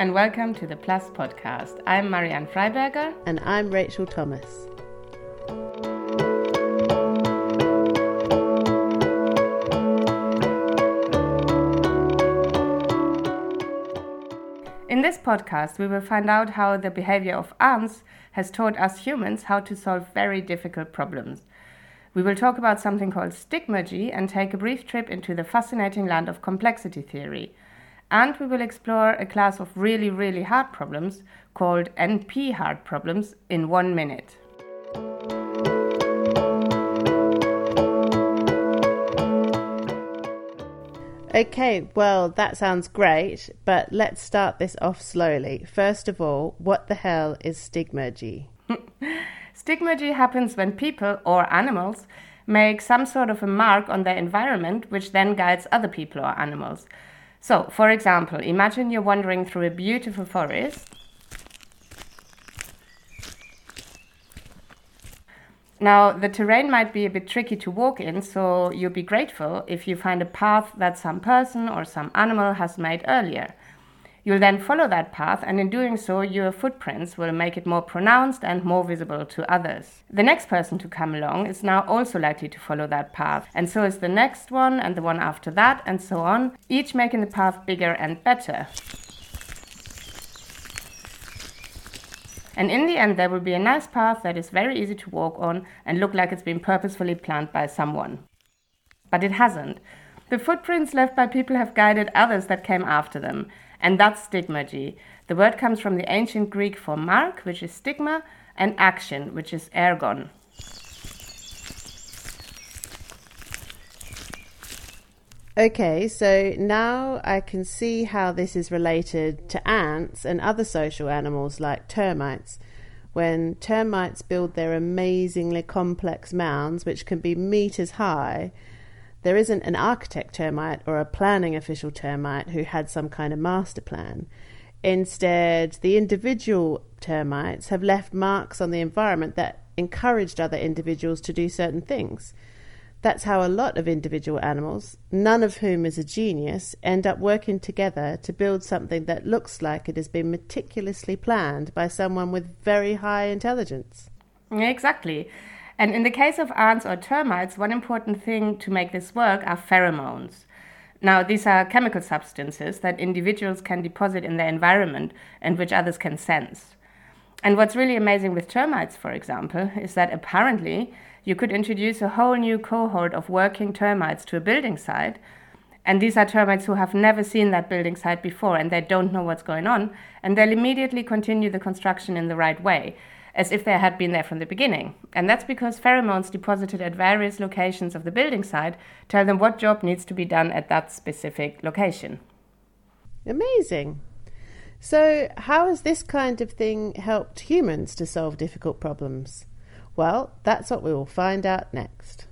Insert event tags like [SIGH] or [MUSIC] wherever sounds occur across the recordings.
and welcome to the Plus podcast. I'm Marianne Freiberger. And I'm Rachel Thomas. In this podcast, we will find out how the behavior of ants has taught us humans how to solve very difficult problems. We will talk about something called stigmergy and take a brief trip into the fascinating land of complexity theory and we will explore a class of really, really hard problems called NP hard problems in one minute. Okay, well, that sounds great, but let's start this off slowly. First of all, what the hell is stigmergy? [LAUGHS] stigmergy happens when people or animals make some sort of a mark on their environment, which then guides other people or animals. So, for example, imagine you're wandering through a beautiful forest. Now, the terrain might be a bit tricky to walk in, so you'll be grateful if you find a path that some person or some animal has made earlier. You'll then follow that path, and in doing so, your footprints will make it more pronounced and more visible to others. The next person to come along is now also likely to follow that path, and so is the next one, and the one after that, and so on, each making the path bigger and better. And in the end, there will be a nice path that is very easy to walk on and look like it's been purposefully planned by someone. But it hasn't. The footprints left by people have guided others that came after them, and that's stigmergy. The word comes from the ancient Greek for mark, which is stigma, and action, which is ergon. Okay, so now I can see how this is related to ants and other social animals like termites. When termites build their amazingly complex mounds, which can be meters high, there isn't an architect termite or a planning official termite who had some kind of master plan. Instead, the individual termites have left marks on the environment that encouraged other individuals to do certain things. That's how a lot of individual animals, none of whom is a genius, end up working together to build something that looks like it has been meticulously planned by someone with very high intelligence. Exactly. And in the case of ants or termites, one important thing to make this work are pheromones. Now, these are chemical substances that individuals can deposit in their environment and which others can sense. And what's really amazing with termites, for example, is that apparently you could introduce a whole new cohort of working termites to a building site. And these are termites who have never seen that building site before and they don't know what's going on. And they'll immediately continue the construction in the right way as if they had been there from the beginning. And that's because pheromones deposited at various locations of the building site tell them what job needs to be done at that specific location. Amazing. So, how has this kind of thing helped humans to solve difficult problems? Well, that's what we will find out next.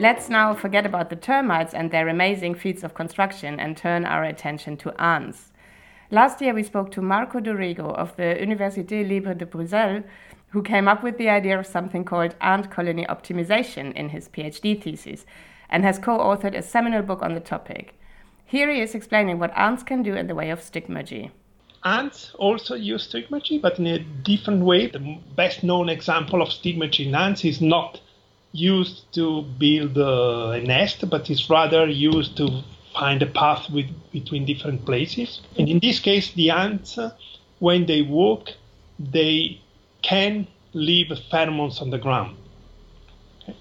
Let's now forget about the termites and their amazing feats of construction and turn our attention to ants. Last year, we spoke to Marco Dorigo of the Université Libre de Bruxelles, who came up with the idea of something called ant colony optimization in his PhD thesis and has co authored a seminal book on the topic. Here he is explaining what ants can do in the way of stigmergy. Ants also use stigmergy, but in a different way. The best known example of stigmergy in ants is not used to build uh, a nest, but it's rather used to find a path with, between different places. And in this case, the ants, uh, when they walk, they can leave pheromones on the ground. Okay?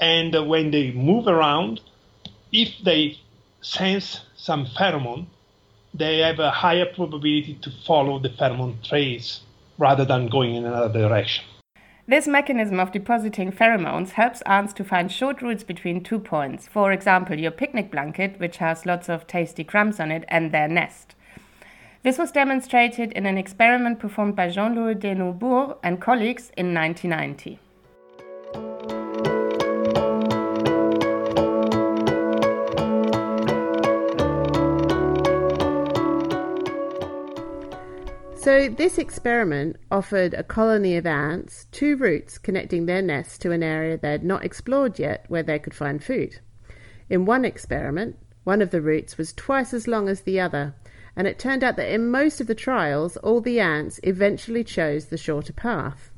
And uh, when they move around, if they sense some pheromone, they have a higher probability to follow the pheromone trace rather than going in another direction. This mechanism of depositing pheromones helps ants to find short routes between two points, for example, your picnic blanket, which has lots of tasty crumbs on it, and their nest. This was demonstrated in an experiment performed by Jean-Louis Deneubourg and colleagues in 1990. So, this experiment offered a colony of ants two routes connecting their nests to an area they had not explored yet where they could find food. In one experiment, one of the routes was twice as long as the other, and it turned out that in most of the trials, all the ants eventually chose the shorter path.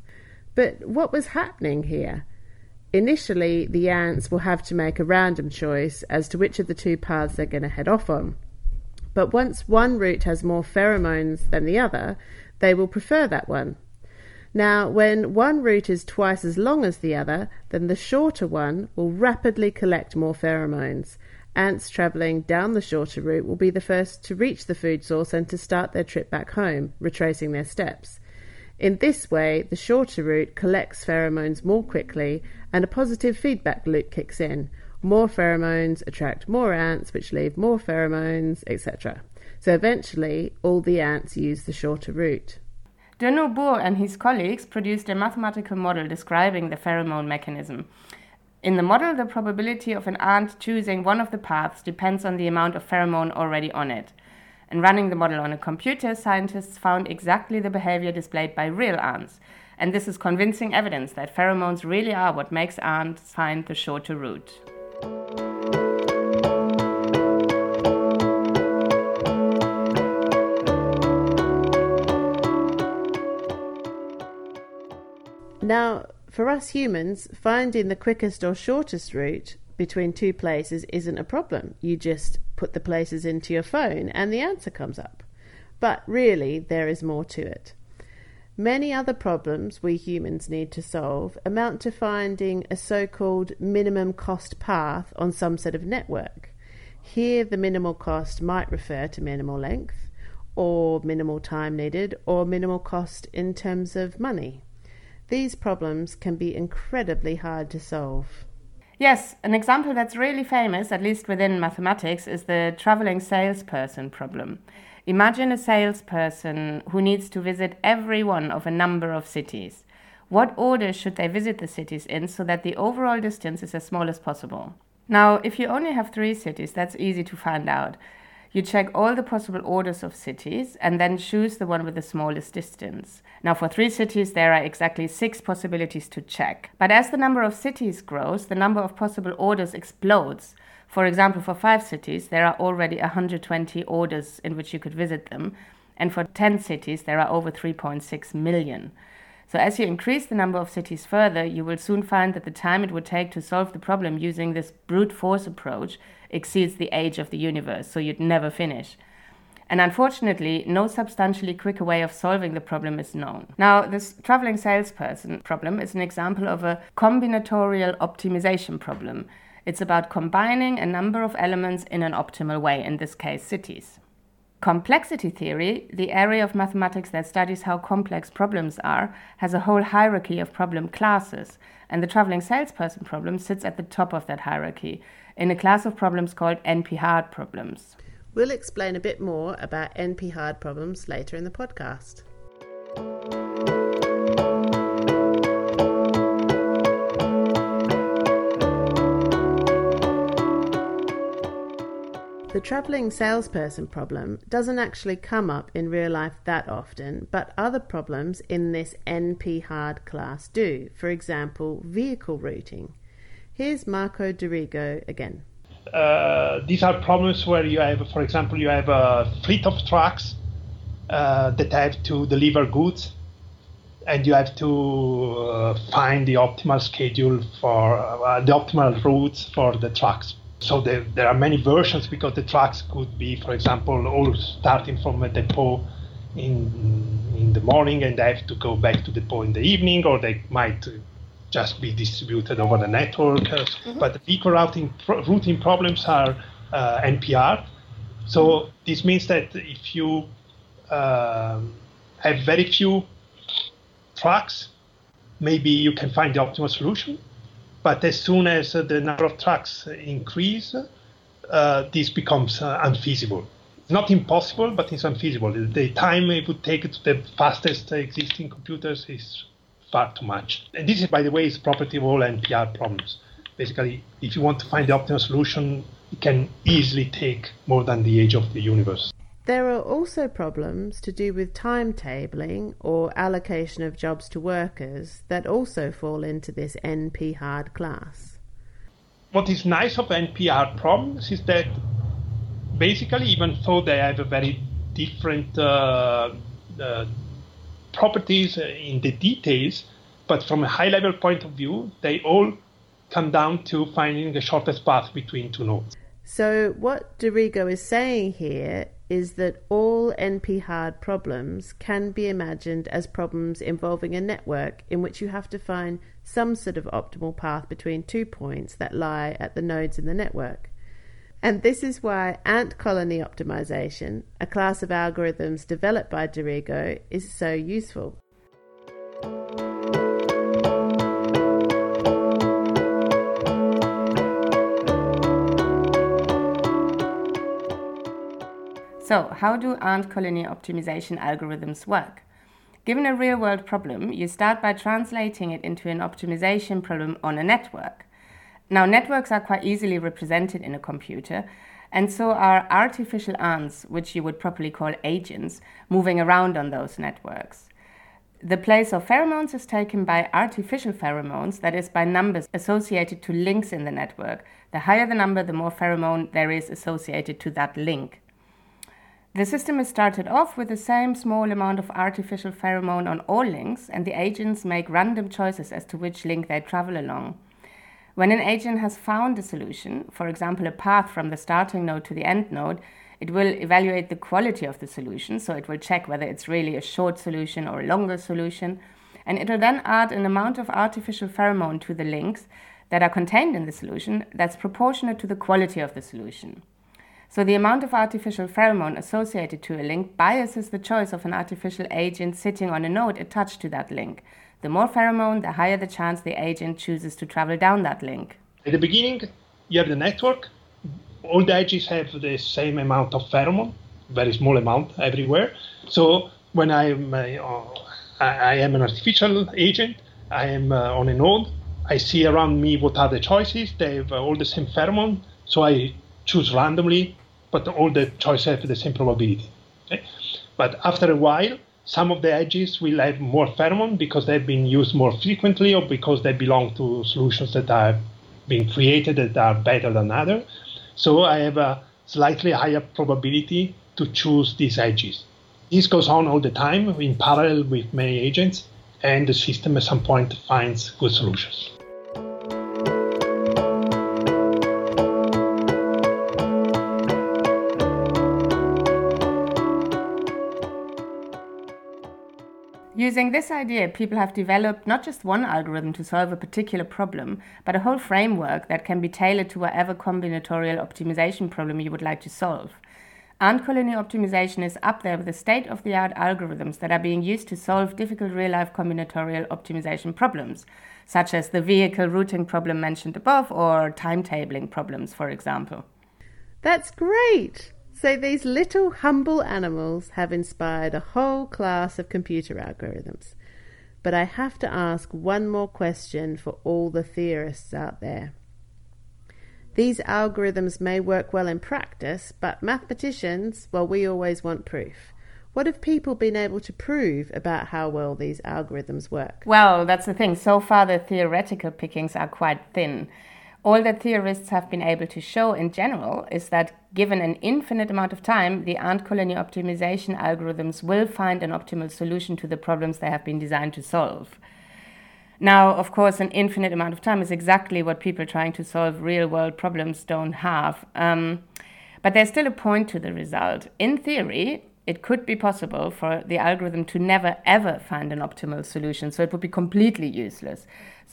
But what was happening here? Initially, the ants will have to make a random choice as to which of the two paths they're going to head off on. But once one route has more pheromones than the other, they will prefer that one. Now, when one route is twice as long as the other, then the shorter one will rapidly collect more pheromones. Ants travelling down the shorter route will be the first to reach the food source and to start their trip back home, retracing their steps. In this way, the shorter route collects pheromones more quickly and a positive feedback loop kicks in. More pheromones attract more ants, which leave more pheromones, etc. So eventually, all the ants use the shorter route. Deneubourg and his colleagues produced a mathematical model describing the pheromone mechanism. In the model, the probability of an ant choosing one of the paths depends on the amount of pheromone already on it. In running the model on a computer, scientists found exactly the behavior displayed by real ants. And this is convincing evidence that pheromones really are what makes ants find the shorter route. Now, for us humans, finding the quickest or shortest route between two places isn't a problem. You just put the places into your phone and the answer comes up. But really, there is more to it. Many other problems we humans need to solve amount to finding a so called minimum cost path on some sort of network. Here, the minimal cost might refer to minimal length, or minimal time needed, or minimal cost in terms of money. These problems can be incredibly hard to solve. Yes, an example that's really famous, at least within mathematics, is the traveling salesperson problem. Imagine a salesperson who needs to visit every one of a number of cities. What order should they visit the cities in so that the overall distance is as small as possible? Now, if you only have three cities, that's easy to find out. You check all the possible orders of cities and then choose the one with the smallest distance. Now, for three cities, there are exactly six possibilities to check. But as the number of cities grows, the number of possible orders explodes. For example, for five cities, there are already 120 orders in which you could visit them, and for 10 cities, there are over 3.6 million. So, as you increase the number of cities further, you will soon find that the time it would take to solve the problem using this brute force approach exceeds the age of the universe, so you'd never finish. And unfortunately, no substantially quicker way of solving the problem is known. Now, this traveling salesperson problem is an example of a combinatorial optimization problem. It's about combining a number of elements in an optimal way, in this case, cities. Complexity theory, the area of mathematics that studies how complex problems are, has a whole hierarchy of problem classes, and the traveling salesperson problem sits at the top of that hierarchy in a class of problems called NP hard problems. We'll explain a bit more about NP hard problems later in the podcast. The travelling salesperson problem doesn't actually come up in real life that often, but other problems in this NP hard class do. For example, vehicle routing. Here's Marco Dorigo again. Uh, these are problems where you have, for example, you have a fleet of trucks uh, that have to deliver goods, and you have to uh, find the optimal schedule for uh, the optimal routes for the trucks so there, there are many versions because the tracks could be, for example, all starting from a depot in in the morning and they have to go back to the depot in the evening, or they might just be distributed over the network. Mm-hmm. But the vehicle routing routing problems are uh, NP hard. So this means that if you um, have very few trucks, maybe you can find the optimal solution. But as soon as the number of trucks increase, uh, this becomes uh, unfeasible. Not impossible, but it's unfeasible. The time it would take to the fastest existing computers is far too much. And this is, by the way, is property of all NP hard problems. Basically, if you want to find the optimal solution, it can easily take more than the age of the universe. There are also problems to do with timetabling or allocation of jobs to workers that also fall into this NP hard class. What is nice of NP hard problems is that basically, even though they have a very different uh, uh, properties in the details, but from a high level point of view, they all come down to finding the shortest path between two nodes. So, what Dorigo is saying here is that all NP hard problems can be imagined as problems involving a network in which you have to find some sort of optimal path between two points that lie at the nodes in the network. And this is why ant colony optimization, a class of algorithms developed by Dorigo, is so useful. So, how do ant colony optimization algorithms work? Given a real world problem, you start by translating it into an optimization problem on a network. Now, networks are quite easily represented in a computer, and so are artificial ants, which you would properly call agents, moving around on those networks. The place of pheromones is taken by artificial pheromones, that is, by numbers associated to links in the network. The higher the number, the more pheromone there is associated to that link. The system is started off with the same small amount of artificial pheromone on all links, and the agents make random choices as to which link they travel along. When an agent has found a solution, for example, a path from the starting node to the end node, it will evaluate the quality of the solution, so it will check whether it's really a short solution or a longer solution, and it will then add an amount of artificial pheromone to the links that are contained in the solution that's proportionate to the quality of the solution. So the amount of artificial pheromone associated to a link biases the choice of an artificial agent sitting on a node attached to that link. The more pheromone, the higher the chance the agent chooses to travel down that link. At the beginning, you have the network. All the edges have the same amount of pheromone, very small amount everywhere. So when I am, uh, I am an artificial agent, I am uh, on a node. I see around me what are the choices. They have uh, all the same pheromone. So I choose randomly but all the choices have the same probability. Okay? But after a while, some of the edges will have more pheromone because they've been used more frequently or because they belong to solutions that are being created that are better than others. So I have a slightly higher probability to choose these edges. This goes on all the time in parallel with many agents, and the system at some point finds good solutions. Using this idea, people have developed not just one algorithm to solve a particular problem, but a whole framework that can be tailored to whatever combinatorial optimization problem you would like to solve. Ant colony optimization is up there with the state of the art algorithms that are being used to solve difficult real life combinatorial optimization problems, such as the vehicle routing problem mentioned above or timetabling problems, for example. That's great! So these little humble animals have inspired a whole class of computer algorithms. But I have to ask one more question for all the theorists out there. These algorithms may work well in practice, but mathematicians, well, we always want proof. What have people been able to prove about how well these algorithms work? Well, that's the thing. So far, the theoretical pickings are quite thin. All that theorists have been able to show in general is that given an infinite amount of time, the ant colony optimization algorithms will find an optimal solution to the problems they have been designed to solve. Now, of course, an infinite amount of time is exactly what people trying to solve real world problems don't have. Um, but there's still a point to the result. In theory, it could be possible for the algorithm to never ever find an optimal solution, so it would be completely useless.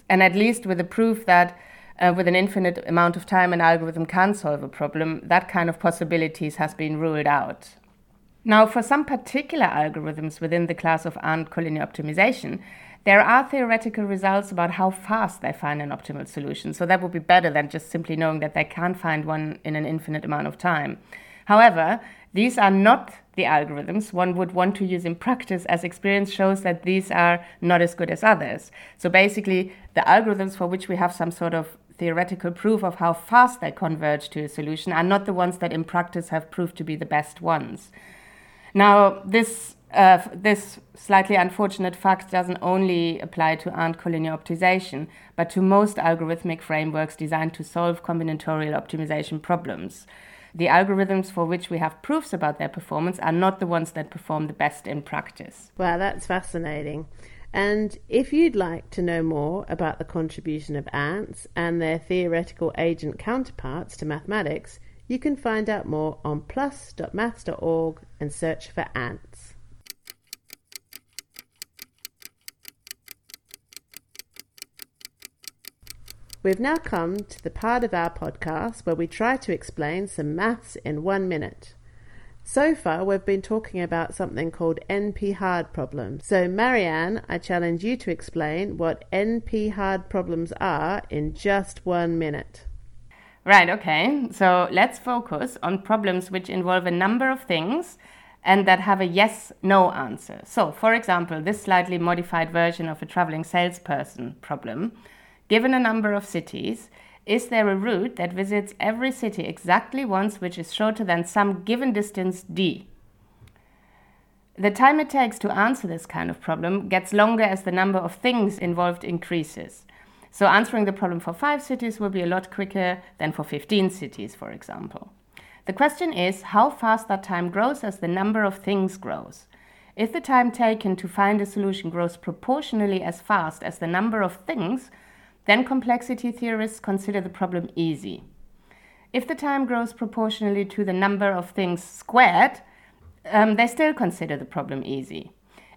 And at least with the proof that uh, with an infinite amount of time an algorithm can solve a problem, that kind of possibilities has been ruled out. Now, for some particular algorithms within the class of ant colony optimization, there are theoretical results about how fast they find an optimal solution. So that would be better than just simply knowing that they can't find one in an infinite amount of time. However, these are not the algorithms one would want to use in practice, as experience shows that these are not as good as others. So basically, the algorithms for which we have some sort of theoretical proof of how fast they converge to a solution are not the ones that in practice have proved to be the best ones. Now, this uh, this slightly unfortunate fact doesn't only apply to ant colony optimization, but to most algorithmic frameworks designed to solve combinatorial optimization problems. The algorithms for which we have proofs about their performance are not the ones that perform the best in practice. Wow, that's fascinating. And if you'd like to know more about the contribution of ants and their theoretical agent counterparts to mathematics, you can find out more on plus.maths.org and search for ants. We've now come to the part of our podcast where we try to explain some maths in one minute. So far, we've been talking about something called NP hard problems. So, Marianne, I challenge you to explain what NP hard problems are in just one minute. Right, okay. So, let's focus on problems which involve a number of things and that have a yes no answer. So, for example, this slightly modified version of a traveling salesperson problem. Given a number of cities, is there a route that visits every city exactly once which is shorter than some given distance d? The time it takes to answer this kind of problem gets longer as the number of things involved increases. So answering the problem for 5 cities will be a lot quicker than for 15 cities, for example. The question is how fast that time grows as the number of things grows. If the time taken to find a solution grows proportionally as fast as the number of things, then complexity theorists consider the problem easy. If the time grows proportionally to the number of things squared, um, they still consider the problem easy.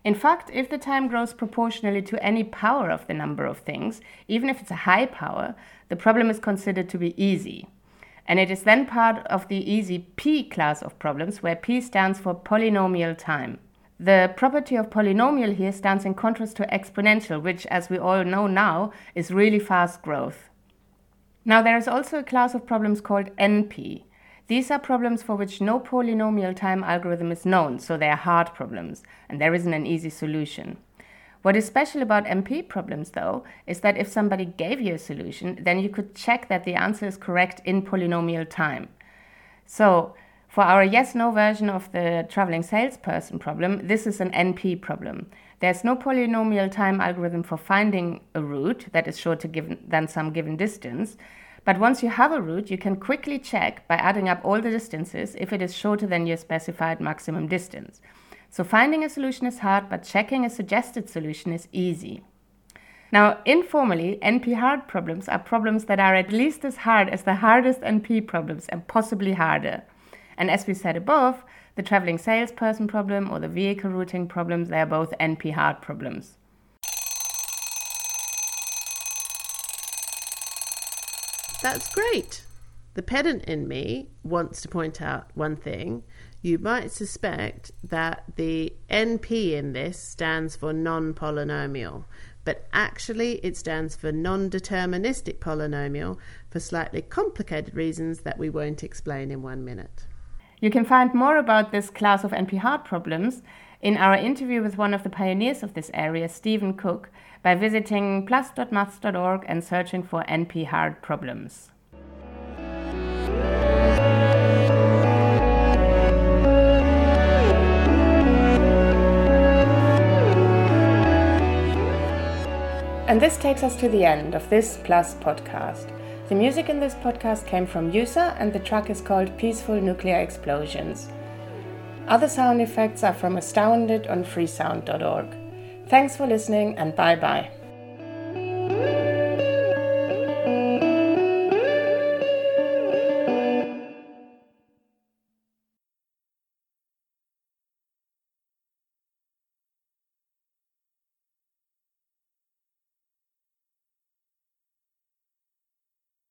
In fact, if the time grows proportionally to any power of the number of things, even if it's a high power, the problem is considered to be easy. And it is then part of the easy P class of problems, where P stands for polynomial time. The property of polynomial here stands in contrast to exponential, which, as we all know now, is really fast growth. Now, there is also a class of problems called NP. These are problems for which no polynomial time algorithm is known, so they are hard problems, and there isn't an easy solution. What is special about NP problems, though, is that if somebody gave you a solution, then you could check that the answer is correct in polynomial time. So, for our yes no version of the traveling salesperson problem, this is an NP problem. There's no polynomial time algorithm for finding a route that is shorter given, than some given distance. But once you have a route, you can quickly check by adding up all the distances if it is shorter than your specified maximum distance. So finding a solution is hard, but checking a suggested solution is easy. Now, informally, NP hard problems are problems that are at least as hard as the hardest NP problems and possibly harder. And as we said above, the traveling salesperson problem or the vehicle routing problems, they are both NP hard problems. That's great. The pedant in me wants to point out one thing. You might suspect that the NP in this stands for non polynomial, but actually it stands for non deterministic polynomial for slightly complicated reasons that we won't explain in one minute. You can find more about this class of NP hard problems in our interview with one of the pioneers of this area, Stephen Cook, by visiting plus.maths.org and searching for NP hard problems. And this takes us to the end of this Plus podcast. The music in this podcast came from eusa, and the track is called Peaceful Nuclear Explosions. Other sound effects are from Astounded on freesound.org. Thanks for listening, and bye bye.